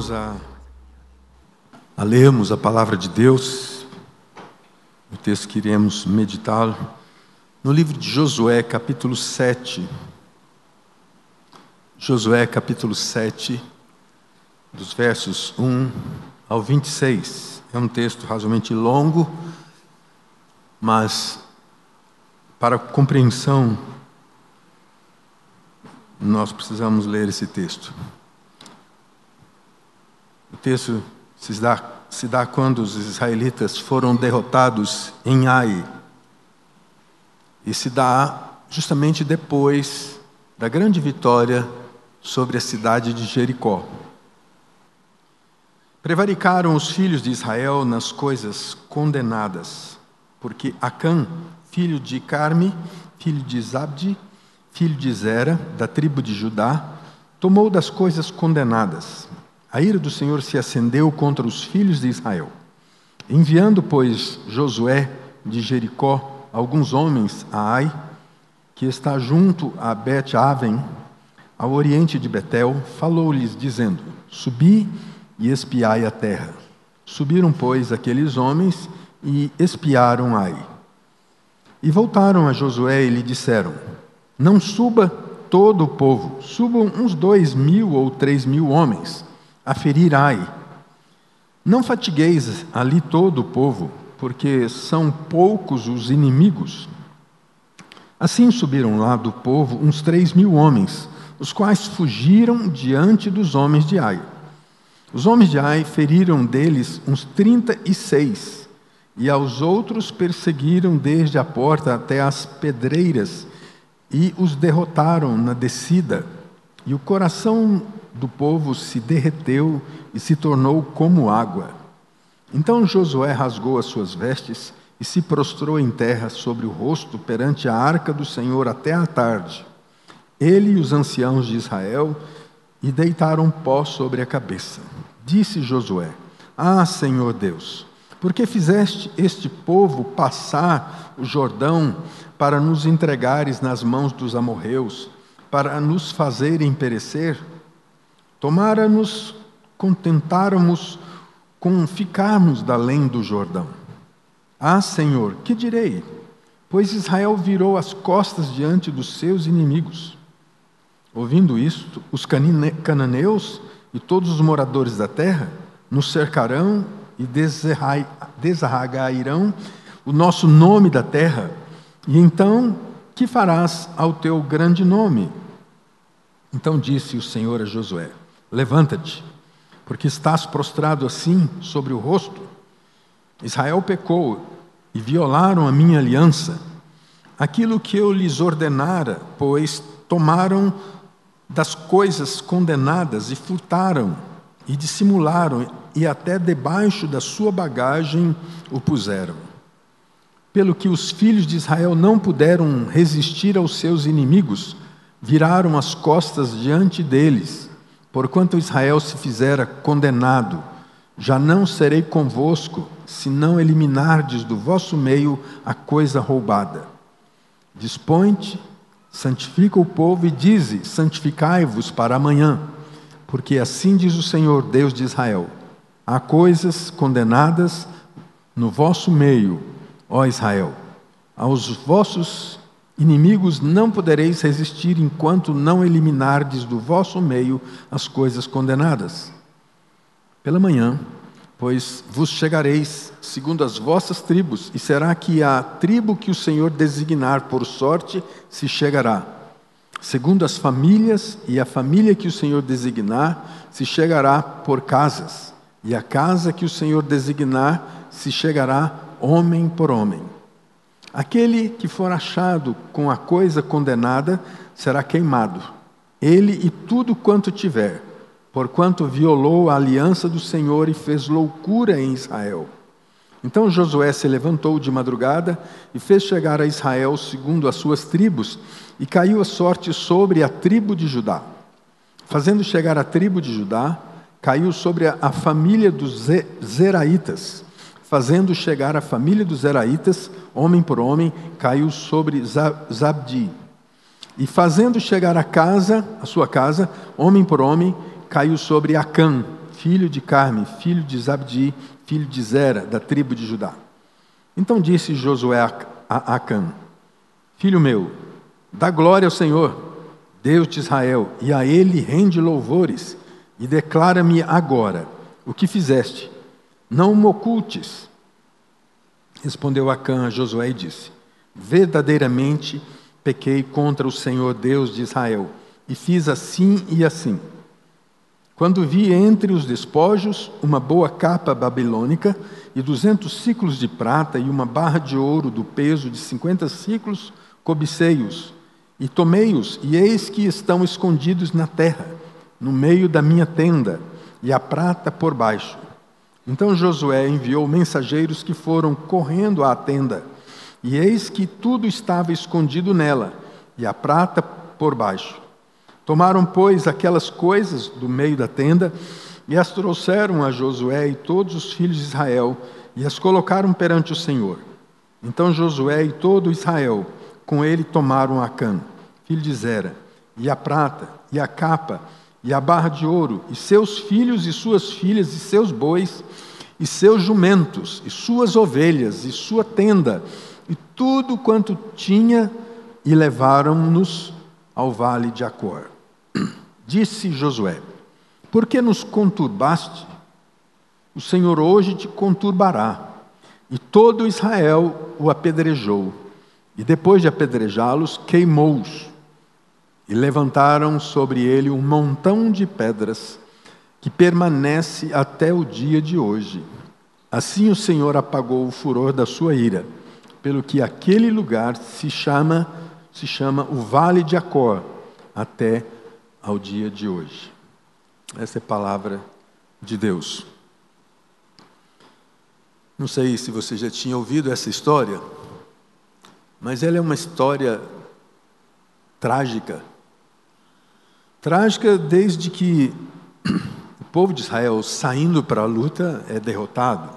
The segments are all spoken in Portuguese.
Vamos a, a lermos a palavra de Deus, o texto que iremos meditar no livro de Josué, capítulo 7. Josué, capítulo 7, dos versos 1 ao 26. É um texto razoavelmente longo, mas para compreensão, nós precisamos ler esse texto. O texto se dá, se dá quando os israelitas foram derrotados em Ai. E se dá justamente depois da grande vitória sobre a cidade de Jericó. Prevaricaram os filhos de Israel nas coisas condenadas, porque Acã, filho de Carme, filho de Zabdi, filho de Zera, da tribo de Judá, tomou das coisas condenadas a ira do Senhor se acendeu contra os filhos de Israel. Enviando, pois, Josué de Jericó alguns homens a Ai, que está junto a Bet-Aven, ao oriente de Betel, falou-lhes, dizendo: Subi e espiai a terra. Subiram, pois, aqueles homens e espiaram Ai. E voltaram a Josué e lhe disseram: Não suba todo o povo, subam uns dois mil ou três mil homens a ferir Ai. Não fatigueis ali todo o povo, porque são poucos os inimigos. Assim subiram lá do povo uns três mil homens, os quais fugiram diante dos homens de Ai. Os homens de Ai feriram deles uns trinta e seis, e aos outros perseguiram desde a porta até as pedreiras, e os derrotaram na descida. E o coração do povo se derreteu e se tornou como água. Então Josué rasgou as suas vestes e se prostrou em terra sobre o rosto perante a arca do Senhor até a tarde. Ele e os anciãos de Israel e deitaram pó sobre a cabeça. Disse Josué: Ah, Senhor Deus, por que fizeste este povo passar o Jordão para nos entregares nas mãos dos amorreus, para nos fazerem perecer? Tomara-nos, contentáramos com ficarmos da além do Jordão. Ah, Senhor, que direi? Pois Israel virou as costas diante dos seus inimigos. Ouvindo isto, os cananeus e todos os moradores da terra nos cercarão e desarragairão o nosso nome da terra. E então, que farás ao teu grande nome? Então disse o Senhor a Josué: Levanta-te, porque estás prostrado assim sobre o rosto. Israel pecou e violaram a minha aliança. Aquilo que eu lhes ordenara, pois tomaram das coisas condenadas e furtaram e dissimularam e até debaixo da sua bagagem o puseram. Pelo que os filhos de Israel não puderam resistir aos seus inimigos, viraram as costas diante deles Porquanto Israel se fizera condenado, já não serei convosco, se não eliminardes do vosso meio a coisa roubada. Dispõe-te, santifica o povo e dize: santificai-vos para amanhã, porque assim diz o Senhor, Deus de Israel: há coisas condenadas no vosso meio, ó Israel. Aos vossos Inimigos não podereis resistir enquanto não eliminardes do vosso meio as coisas condenadas. Pela manhã, pois vos chegareis segundo as vossas tribos, e será que a tribo que o Senhor designar por sorte se chegará. Segundo as famílias, e a família que o Senhor designar se chegará por casas, e a casa que o Senhor designar se chegará homem por homem. Aquele que for achado com a coisa condenada será queimado, ele e tudo quanto tiver, porquanto violou a aliança do Senhor e fez loucura em Israel. Então Josué se levantou de madrugada e fez chegar a Israel segundo as suas tribos, e caiu a sorte sobre a tribo de Judá. Fazendo chegar a tribo de Judá, caiu sobre a família dos Zeraitas fazendo chegar a família dos Zeraitas, homem por homem, caiu sobre Zabdi. E fazendo chegar a casa, a sua casa, homem por homem, caiu sobre Acã, filho de Carme, filho de Zabdi, filho de Zera, da tribo de Judá. Então disse Josué a Acã: Filho meu, dá glória ao Senhor, Deus de Israel, e a ele rende louvores, e declara-me agora o que fizeste. Não me ocultes. Respondeu Acã a Josué e disse: Verdadeiramente pequei contra o Senhor Deus de Israel, e fiz assim e assim. Quando vi entre os despojos uma boa capa babilônica e duzentos ciclos de prata e uma barra de ouro do peso de cinquenta ciclos, cobicei-os e tomei-os, e eis que estão escondidos na terra, no meio da minha tenda, e a prata por baixo. Então Josué enviou mensageiros que foram correndo à tenda, e eis que tudo estava escondido nela, e a prata por baixo. Tomaram, pois, aquelas coisas do meio da tenda e as trouxeram a Josué e todos os filhos de Israel e as colocaram perante o Senhor. Então Josué e todo Israel com ele tomaram Acã, filho de Zera, e a prata, e a capa, e a barra de ouro, e seus filhos e suas filhas, e seus bois, e seus jumentos, e suas ovelhas, e sua tenda, e tudo quanto tinha, e levaram-nos ao vale de Acor. Disse Josué: Por que nos conturbaste? O Senhor hoje te conturbará. E todo Israel o apedrejou. E depois de apedrejá-los, queimou-os. E levantaram sobre ele um montão de pedras que permanece até o dia de hoje. Assim o Senhor apagou o furor da sua ira, pelo que aquele lugar se chama se chama o Vale de Acor, até ao dia de hoje. Essa é a palavra de Deus. Não sei se você já tinha ouvido essa história, mas ela é uma história trágica. Trágica desde que o povo de Israel, saindo para a luta, é derrotado.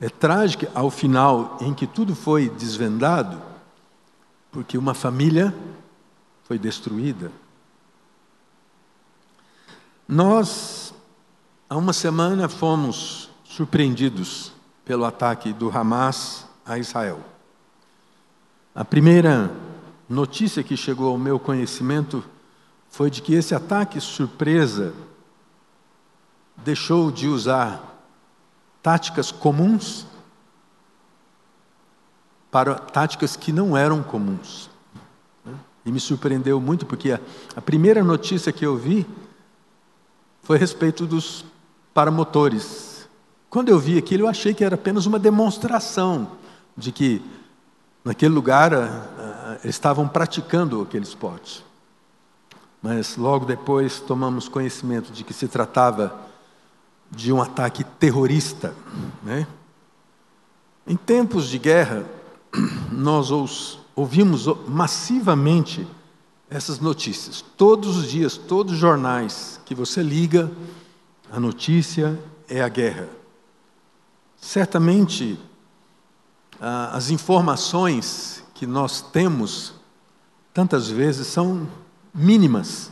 É trágica ao final, em que tudo foi desvendado, porque uma família foi destruída. Nós, há uma semana, fomos surpreendidos pelo ataque do Hamas a Israel. A primeira notícia que chegou ao meu conhecimento foi de que esse ataque surpresa deixou de usar táticas comuns para táticas que não eram comuns. E me surpreendeu muito porque a, a primeira notícia que eu vi foi a respeito dos paramotores. Quando eu vi aquilo, eu achei que era apenas uma demonstração de que naquele lugar uh, eles estavam praticando aquele esporte. Mas logo depois tomamos conhecimento de que se tratava de um ataque terrorista. Né? Em tempos de guerra, nós ouvimos massivamente essas notícias. Todos os dias, todos os jornais que você liga, a notícia é a guerra. Certamente, as informações que nós temos, tantas vezes, são mínimas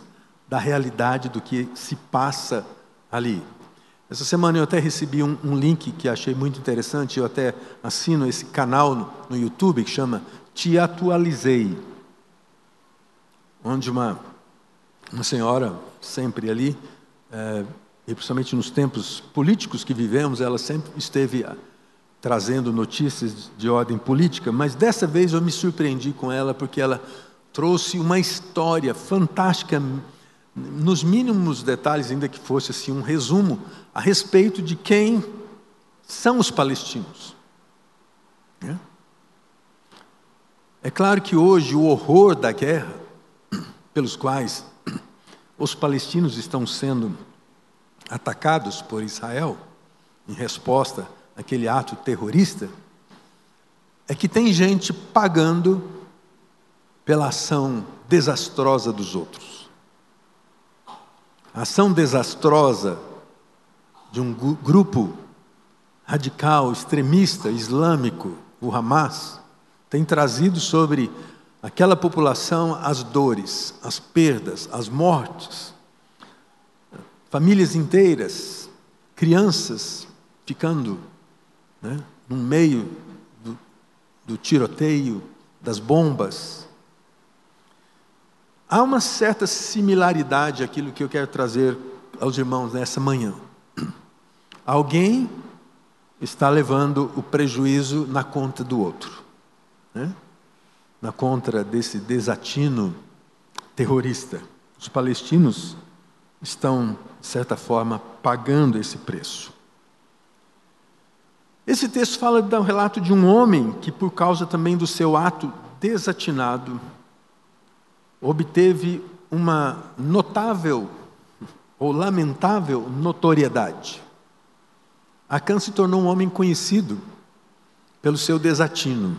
da realidade do que se passa ali. Essa semana eu até recebi um, um, link que achei muito interessante, eu até assino esse canal no, no YouTube que chama Te Atualizei onde uma, uma senhora, sempre ali, é, e principalmente nos tempos políticos que vivemos, ela sempre esteve ah, trazendo notícias de ordem política, mas dessa vez eu me surpreendi com ela porque ela trouxe uma história fantástica, nos mínimos detalhes, ainda que fosse assim um resumo, a respeito de quem são os palestinos. É, é claro que hoje o horror da guerra pelos quais os palestinos estão sendo atacados por Israel, em resposta àquele ato terrorista, é que tem gente pagando pela ação desastrosa dos outros. A ação desastrosa de um grupo radical, extremista, islâmico, o Hamas, tem trazido sobre aquela população as dores, as perdas, as mortes. Famílias inteiras crianças ficando né, no meio do, do tiroteio, das bombas. Há uma certa similaridade àquilo que eu quero trazer aos irmãos nessa manhã. Alguém está levando o prejuízo na conta do outro, né? na conta desse desatino terrorista. Os palestinos estão, de certa forma, pagando esse preço. Esse texto fala do relato de um homem que, por causa também do seu ato desatinado, obteve uma notável ou lamentável notoriedade. Acã se tornou um homem conhecido pelo seu desatino.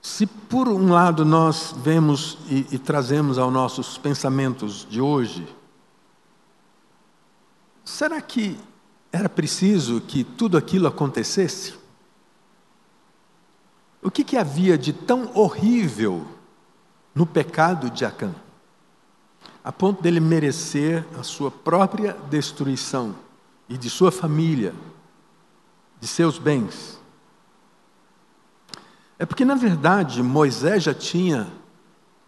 Se por um lado nós vemos e, e trazemos aos nossos pensamentos de hoje, será que era preciso que tudo aquilo acontecesse? O que, que havia de tão horrível no pecado de Acã, a ponto dele merecer a sua própria destruição e de sua família, de seus bens? É porque, na verdade, Moisés já tinha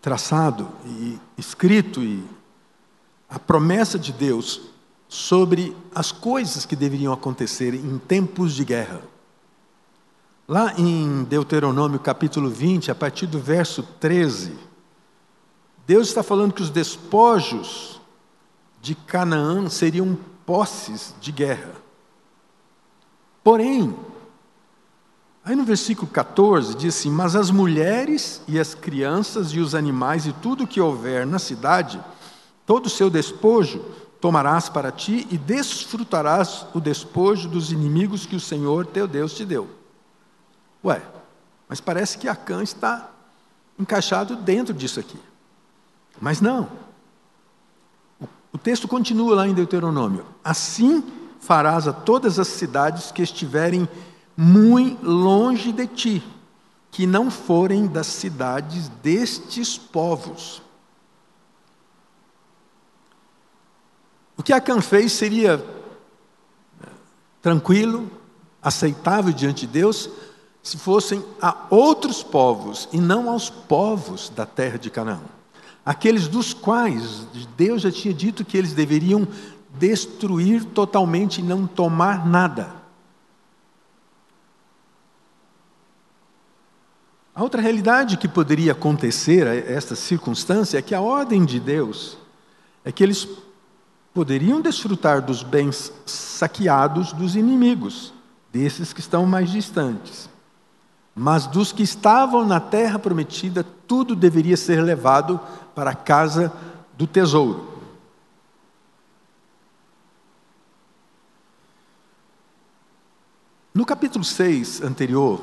traçado e escrito e a promessa de Deus sobre as coisas que deveriam acontecer em tempos de guerra. Lá em Deuteronômio capítulo 20, a partir do verso 13, Deus está falando que os despojos de Canaã seriam posses de guerra. Porém, Aí no versículo 14 diz assim: Mas as mulheres e as crianças e os animais e tudo que houver na cidade, todo o seu despojo tomarás para ti e desfrutarás o despojo dos inimigos que o Senhor teu Deus te deu. Ué, mas parece que Acã está encaixado dentro disso aqui. Mas não. O texto continua lá em Deuteronômio: Assim farás a todas as cidades que estiverem muito longe de ti, que não forem das cidades destes povos. O que Acã fez seria eh, tranquilo, aceitável diante de Deus, se fossem a outros povos e não aos povos da terra de Canaã. Aqueles dos quais Deus já tinha dito que eles deveriam destruir totalmente e não tomar nada. A outra realidade que poderia acontecer a esta circunstância é que a ordem de Deus é que eles poderiam desfrutar dos bens saqueados dos inimigos, desses que estão mais distantes. Mas dos que estavam na terra prometida, tudo deveria ser levado para a casa do tesouro. No capítulo 6 anterior,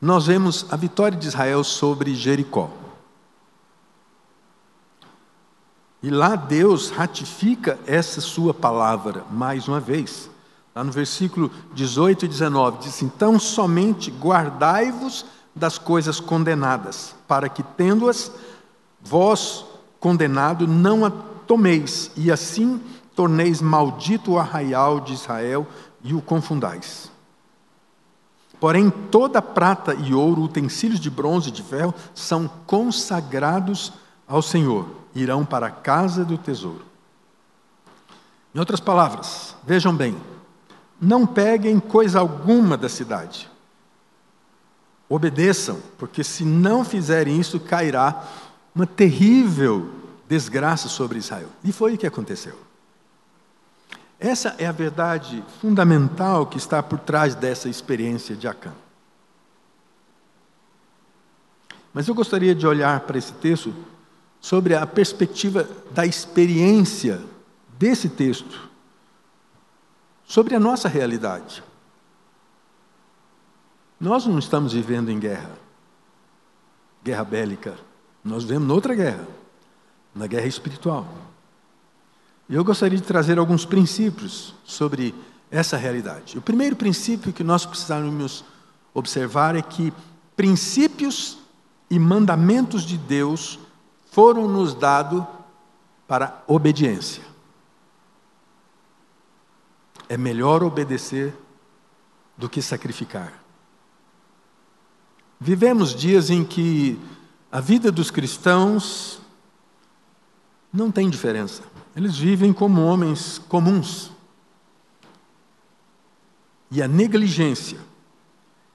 nós vemos a vitória de Israel sobre Jericó. E lá Deus ratifica essa sua palavra mais uma vez. Lá no versículo 18 e 19 diz: Então somente guardai-vos das coisas condenadas, para que, tendo-as, vós condenado, não a tomeis, e assim torneis maldito o arraial de Israel e o confundais. Porém, toda prata e ouro, utensílios de bronze e de ferro, são consagrados ao Senhor, irão para a casa do tesouro. Em outras palavras, vejam bem, não peguem coisa alguma da cidade. Obedeçam, porque se não fizerem isso, cairá uma terrível desgraça sobre Israel. E foi o que aconteceu. Essa é a verdade fundamental que está por trás dessa experiência de Acã. Mas eu gostaria de olhar para esse texto sobre a perspectiva da experiência desse texto, sobre a nossa realidade. Nós não estamos vivendo em guerra, guerra bélica. Nós vivemos noutra guerra, na guerra espiritual. E eu gostaria de trazer alguns princípios sobre essa realidade. O primeiro princípio que nós precisamos observar é que princípios e mandamentos de Deus foram nos dados para obediência. É melhor obedecer do que sacrificar. Vivemos dias em que a vida dos cristãos não tem diferença. Eles vivem como homens comuns. E a negligência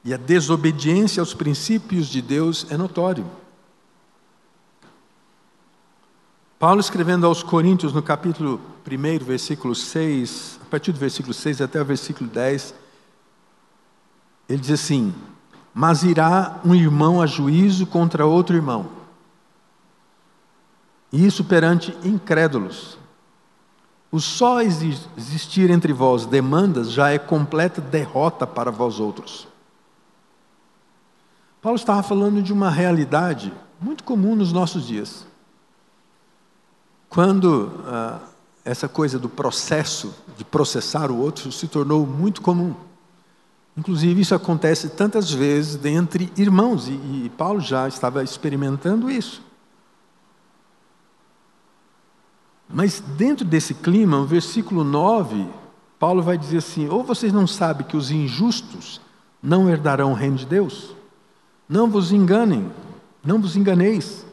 e a desobediência aos princípios de Deus é notório. Paulo escrevendo aos Coríntios no capítulo 1, versículo 6, a partir do versículo 6 até o versículo 10, ele diz assim: Mas irá um irmão a juízo contra outro irmão, e isso perante incrédulos. O só existir entre vós demandas já é completa derrota para vós outros. Paulo estava falando de uma realidade muito comum nos nossos dias. Quando ah, essa coisa do processo de processar o outro se tornou muito comum. Inclusive, isso acontece tantas vezes dentre irmãos, e, e Paulo já estava experimentando isso. Mas dentro desse clima, o versículo 9, Paulo vai dizer assim: ou vocês não sabem que os injustos não herdarão o reino de Deus? Não vos enganem, não vos enganeis,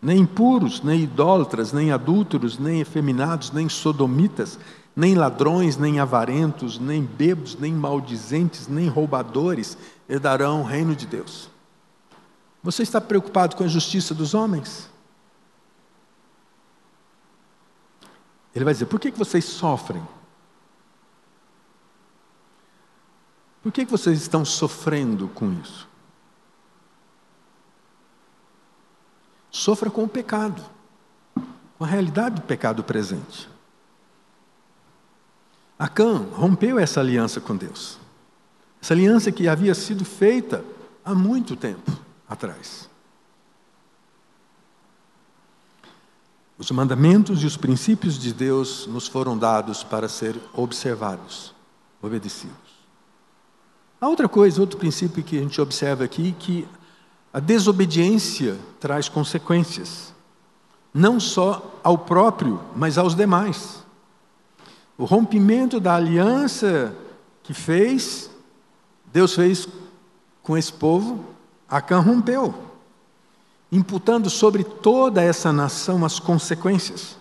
nem impuros, nem idólatras, nem adúlteros, nem efeminados, nem sodomitas, nem ladrões, nem avarentos, nem bêbados, nem maldizentes, nem roubadores herdarão o reino de Deus. Você está preocupado com a justiça dos homens? Ele vai dizer: por que, que vocês sofrem? Por que, que vocês estão sofrendo com isso? Sofra com o pecado, com a realidade do pecado presente. Acã rompeu essa aliança com Deus. Essa aliança que havia sido feita há muito tempo atrás. Os mandamentos e os princípios de Deus nos foram dados para ser observados, obedecidos. Há outra coisa, outro princípio que a gente observa aqui, que a desobediência traz consequências, não só ao próprio, mas aos demais. O rompimento da aliança que fez, Deus fez com esse povo, Acã rompeu imputando sobre toda essa nação as consequências.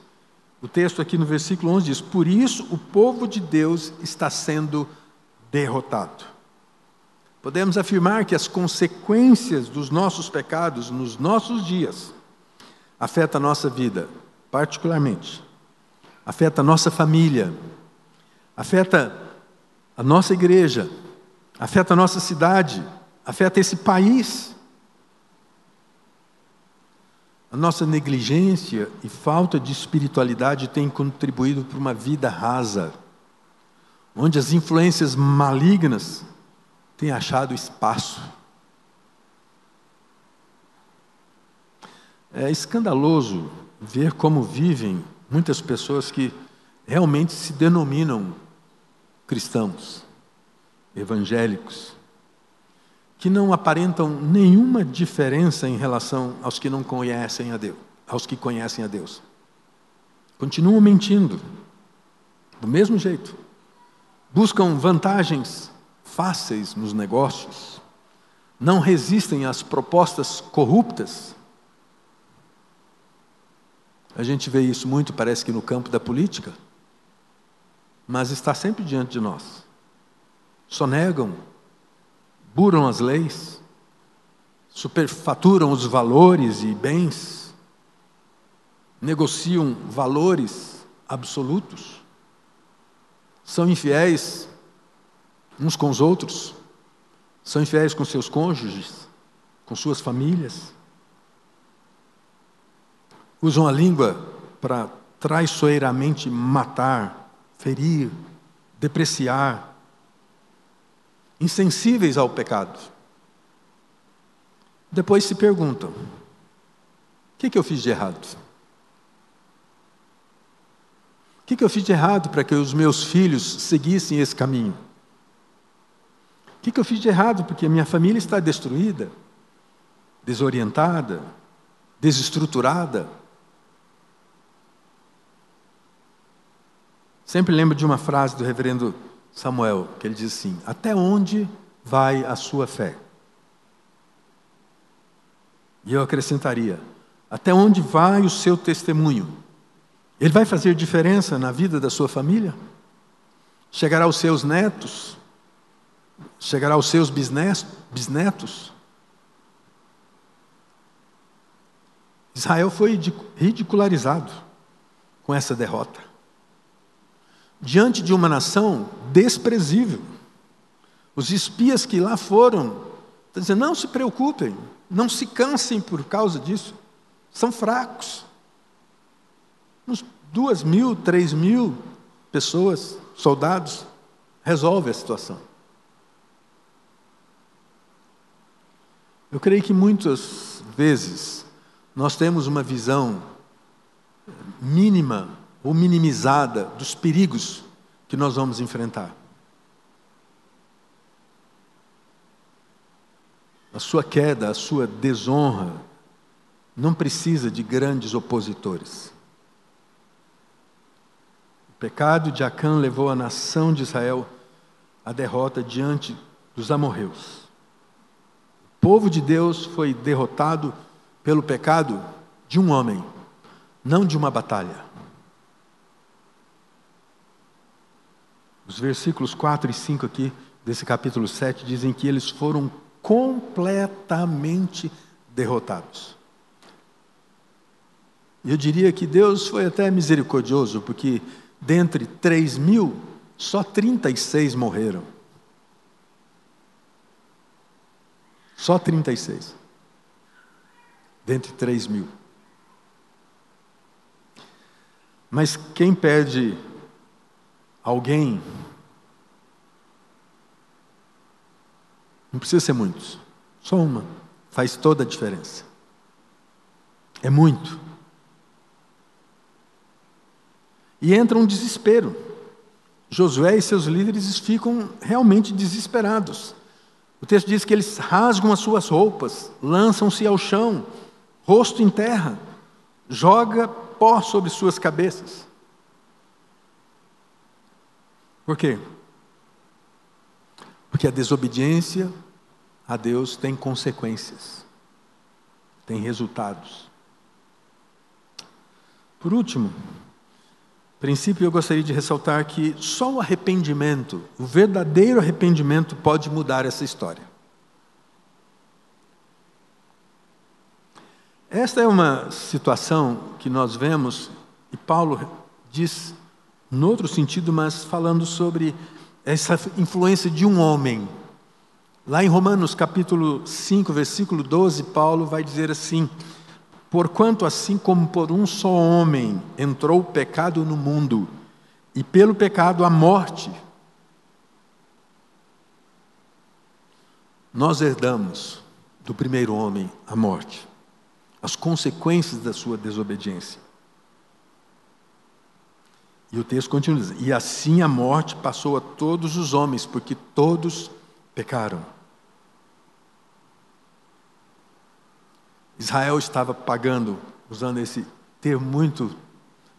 O texto aqui no versículo 11 diz: Por isso o povo de Deus está sendo derrotado. Podemos afirmar que as consequências dos nossos pecados nos nossos dias afetam a nossa vida, particularmente, afeta a nossa família, afeta a nossa igreja, afeta a nossa cidade, afeta esse país. A nossa negligência e falta de espiritualidade têm contribuído para uma vida rasa, onde as influências malignas têm achado espaço. É escandaloso ver como vivem muitas pessoas que realmente se denominam cristãos, evangélicos, que não aparentam nenhuma diferença em relação aos que não conhecem a Deus, aos que conhecem a Deus. Continuam mentindo, do mesmo jeito. Buscam vantagens fáceis nos negócios, não resistem às propostas corruptas. A gente vê isso muito, parece que no campo da política, mas está sempre diante de nós. Só negam buram as leis, superfaturam os valores e bens, negociam valores absolutos, são infiéis uns com os outros, são infiéis com seus cônjuges, com suas famílias, usam a língua para traiçoeiramente matar, ferir, depreciar, insensíveis ao pecado. Depois se perguntam: o que, que eu fiz de errado? O que, que eu fiz de errado para que os meus filhos seguissem esse caminho? O que, que eu fiz de errado porque a minha família está destruída, desorientada, desestruturada? Sempre lembro de uma frase do reverendo Samuel, que ele diz assim: Até onde vai a sua fé? E eu acrescentaria: Até onde vai o seu testemunho? Ele vai fazer diferença na vida da sua família? Chegará aos seus netos? Chegará aos seus bisnetos? Israel foi ridicularizado com essa derrota. Diante de uma nação desprezível. Os espias que lá foram, estão dizendo: não se preocupem, não se cansem por causa disso, são fracos. Uns duas mil, três mil pessoas, soldados, resolve a situação. Eu creio que muitas vezes nós temos uma visão mínima ou minimizada dos perigos que nós vamos enfrentar. A sua queda, a sua desonra, não precisa de grandes opositores. O pecado de Acã levou a nação de Israel à derrota diante dos amorreus. Povo de Deus foi derrotado pelo pecado de um homem, não de uma batalha. Os versículos 4 e 5 aqui desse capítulo 7 dizem que eles foram completamente derrotados. Eu diria que Deus foi até misericordioso, porque dentre 3 mil, só 36 morreram. Só 36 dentre três mil. Mas quem perde alguém, não precisa ser muitos, só uma, faz toda a diferença. É muito. E entra um desespero. Josué e seus líderes ficam realmente desesperados. O texto diz que eles rasgam as suas roupas, lançam-se ao chão, rosto em terra, joga pó sobre suas cabeças. Por quê? Porque a desobediência a Deus tem consequências, tem resultados. Por último, princípio eu gostaria de ressaltar que só o arrependimento, o verdadeiro arrependimento, pode mudar essa história. Esta é uma situação que nós vemos, e Paulo diz, no outro sentido, mas falando sobre essa influência de um homem. Lá em Romanos capítulo 5, versículo 12, Paulo vai dizer assim: Porquanto assim como por um só homem entrou o pecado no mundo, e pelo pecado a morte, nós herdamos do primeiro homem a morte as consequências da sua desobediência. E o texto continua dizendo: E assim a morte passou a todos os homens, porque todos pecaram. Israel estava pagando, usando esse termo muito,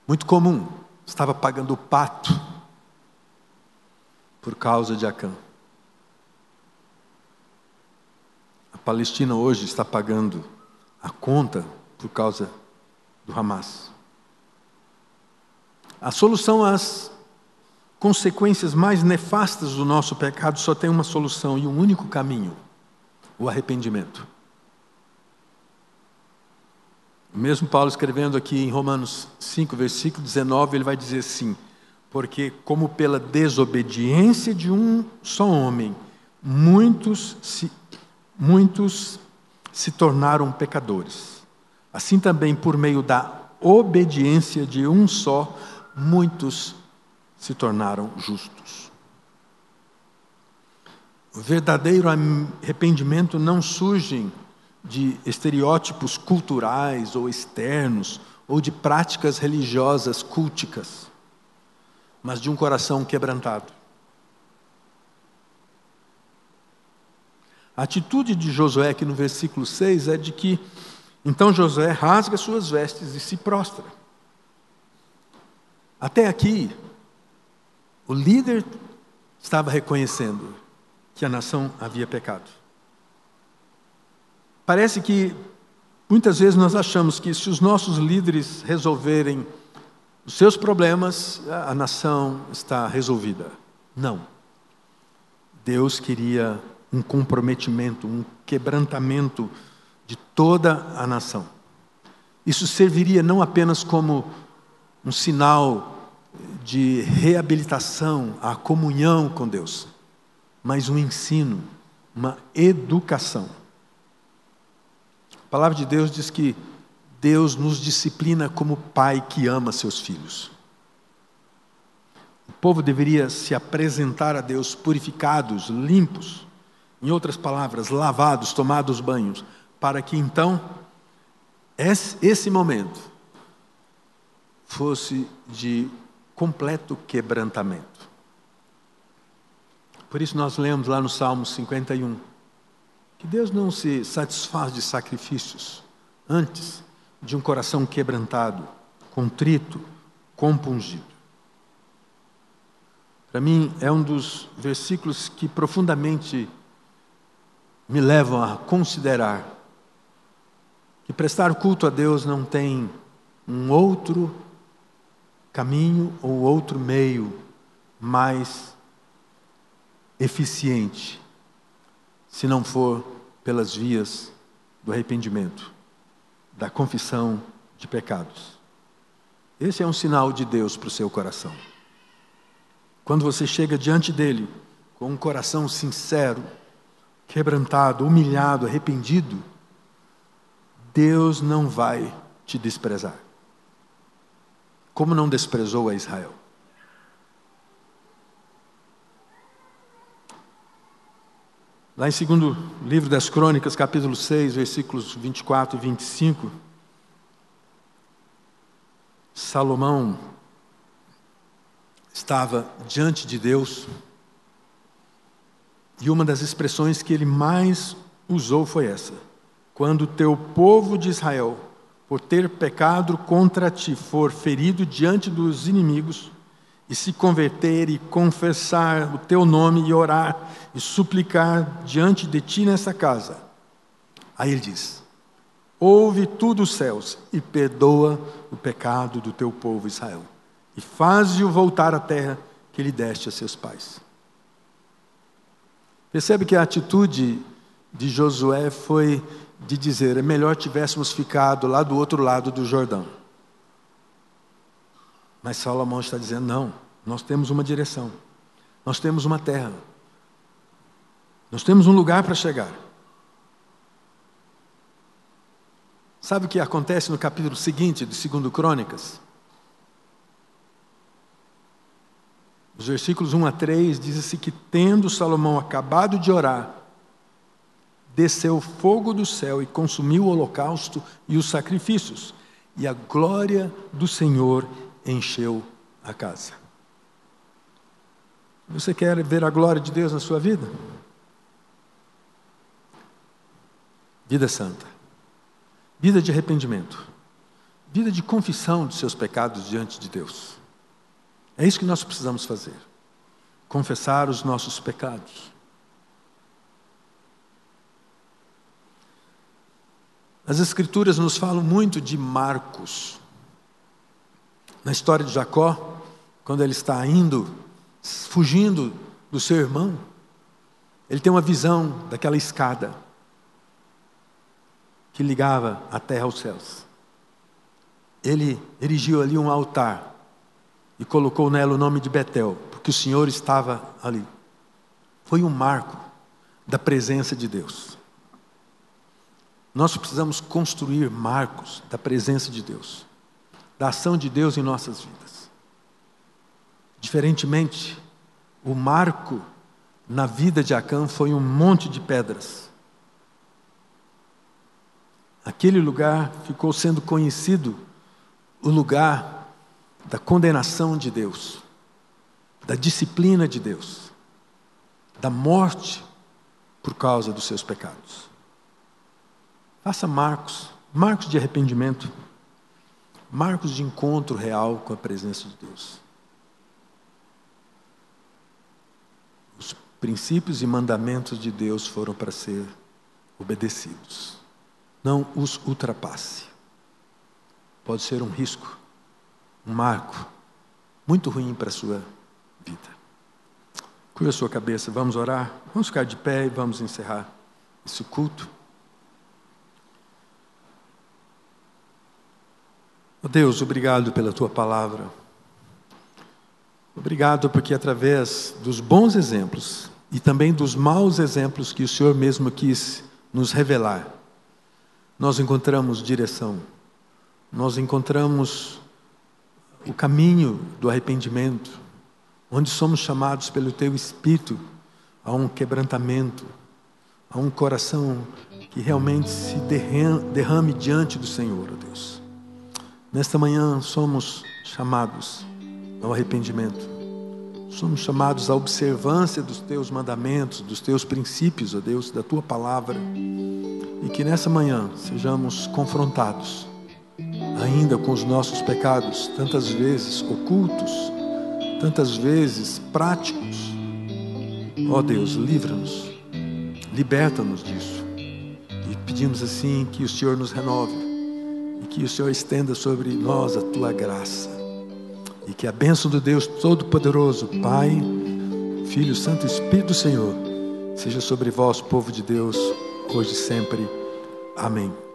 muito comum, estava pagando o pato por causa de Acã. A Palestina hoje está pagando a conta por causa do Hamas. A solução às consequências mais nefastas do nosso pecado só tem uma solução e um único caminho: o arrependimento. Mesmo Paulo escrevendo aqui em Romanos 5, versículo 19, ele vai dizer assim: Porque, como pela desobediência de um só homem, muitos se, muitos se tornaram pecadores. Assim também, por meio da obediência de um só, muitos se tornaram justos. O verdadeiro arrependimento não surge de estereótipos culturais ou externos, ou de práticas religiosas culticas, mas de um coração quebrantado. A atitude de Josué aqui no versículo 6 é de que então Josué rasga suas vestes e se prostra. Até aqui, O líder estava reconhecendo que a nação havia pecado. Parece que muitas vezes nós achamos que se os nossos líderes resolverem os seus problemas, a nação está resolvida. Não. Deus queria um comprometimento, um quebrantamento de toda a nação. Isso serviria não apenas como um sinal de reabilitação, a comunhão com Deus, mas um ensino, uma educação. A palavra de Deus diz que Deus nos disciplina como pai que ama seus filhos. O povo deveria se apresentar a Deus purificados, limpos, em outras palavras, lavados, tomados banhos, para que então esse momento fosse de completo quebrantamento. Por isso nós lemos lá no Salmo 51 que Deus não se satisfaz de sacrifícios, antes de um coração quebrantado, contrito, compungido. Para mim é um dos versículos que profundamente me levam a considerar que prestar culto a Deus não tem um outro caminho ou outro meio mais eficiente, se não for pelas vias do arrependimento, da confissão de pecados. Esse é um sinal de Deus para o seu coração. Quando você chega diante dele com um coração sincero, quebrantado, humilhado, arrependido, Deus não vai te desprezar. Como não desprezou a Israel? Lá em segundo livro das Crônicas, capítulo 6, versículos 24 e 25, Salomão estava diante de Deus e uma das expressões que ele mais usou foi essa: quando teu povo de Israel, por ter pecado contra ti, for ferido diante dos inimigos, e se converter e confessar o teu nome e orar e suplicar diante de ti nessa casa. Aí ele diz: Ouve tudo os céus e perdoa o pecado do teu povo Israel, e faze-o voltar à terra que lhe deste a seus pais. Percebe que a atitude de Josué foi de dizer: é melhor tivéssemos ficado lá do outro lado do Jordão. Mas Salomão está dizendo: não, nós temos uma direção, nós temos uma terra, nós temos um lugar para chegar. Sabe o que acontece no capítulo seguinte de 2 Crônicas? Os versículos 1 a 3 diz-se que, tendo Salomão acabado de orar, desceu fogo do céu e consumiu o holocausto e os sacrifícios, e a glória do Senhor encheu a casa. Você quer ver a glória de Deus na sua vida? Vida santa, vida de arrependimento, vida de confissão de seus pecados diante de Deus. É isso que nós precisamos fazer. Confessar os nossos pecados. As Escrituras nos falam muito de Marcos. Na história de Jacó, quando ele está indo, fugindo do seu irmão, ele tem uma visão daquela escada que ligava a terra aos céus. Ele erigiu ali um altar e colocou nela o nome de Betel, porque o Senhor estava ali. Foi um marco da presença de Deus. Nós precisamos construir marcos da presença de Deus, da ação de Deus em nossas vidas. Diferentemente, o marco na vida de Acã foi um monte de pedras. Aquele lugar ficou sendo conhecido o lugar da condenação de Deus, da disciplina de Deus, da morte por causa dos seus pecados. Faça marcos, marcos de arrependimento, marcos de encontro real com a presença de Deus. princípios e mandamentos de Deus foram para ser obedecidos. Não os ultrapasse. Pode ser um risco, um marco muito ruim para a sua vida. Curva a sua cabeça, vamos orar, vamos ficar de pé e vamos encerrar esse culto. Oh Deus, obrigado pela tua palavra. Obrigado porque através dos bons exemplos e também dos maus exemplos que o Senhor mesmo quis nos revelar, nós encontramos direção, nós encontramos o caminho do arrependimento, onde somos chamados pelo Teu Espírito a um quebrantamento, a um coração que realmente se derrame diante do Senhor, ó Deus. Nesta manhã somos chamados ao arrependimento. Somos chamados à observância dos teus mandamentos, dos teus princípios, ó Deus, da tua palavra. E que nessa manhã sejamos confrontados ainda com os nossos pecados, tantas vezes ocultos, tantas vezes práticos. Ó Deus, livra-nos, liberta-nos disso. E pedimos assim que o Senhor nos renove que o Senhor estenda sobre nós a tua graça. E que a bênção do Deus Todo-Poderoso, Pai, Filho, Santo Espírito do Senhor, seja sobre vós, povo de Deus, hoje e sempre. Amém.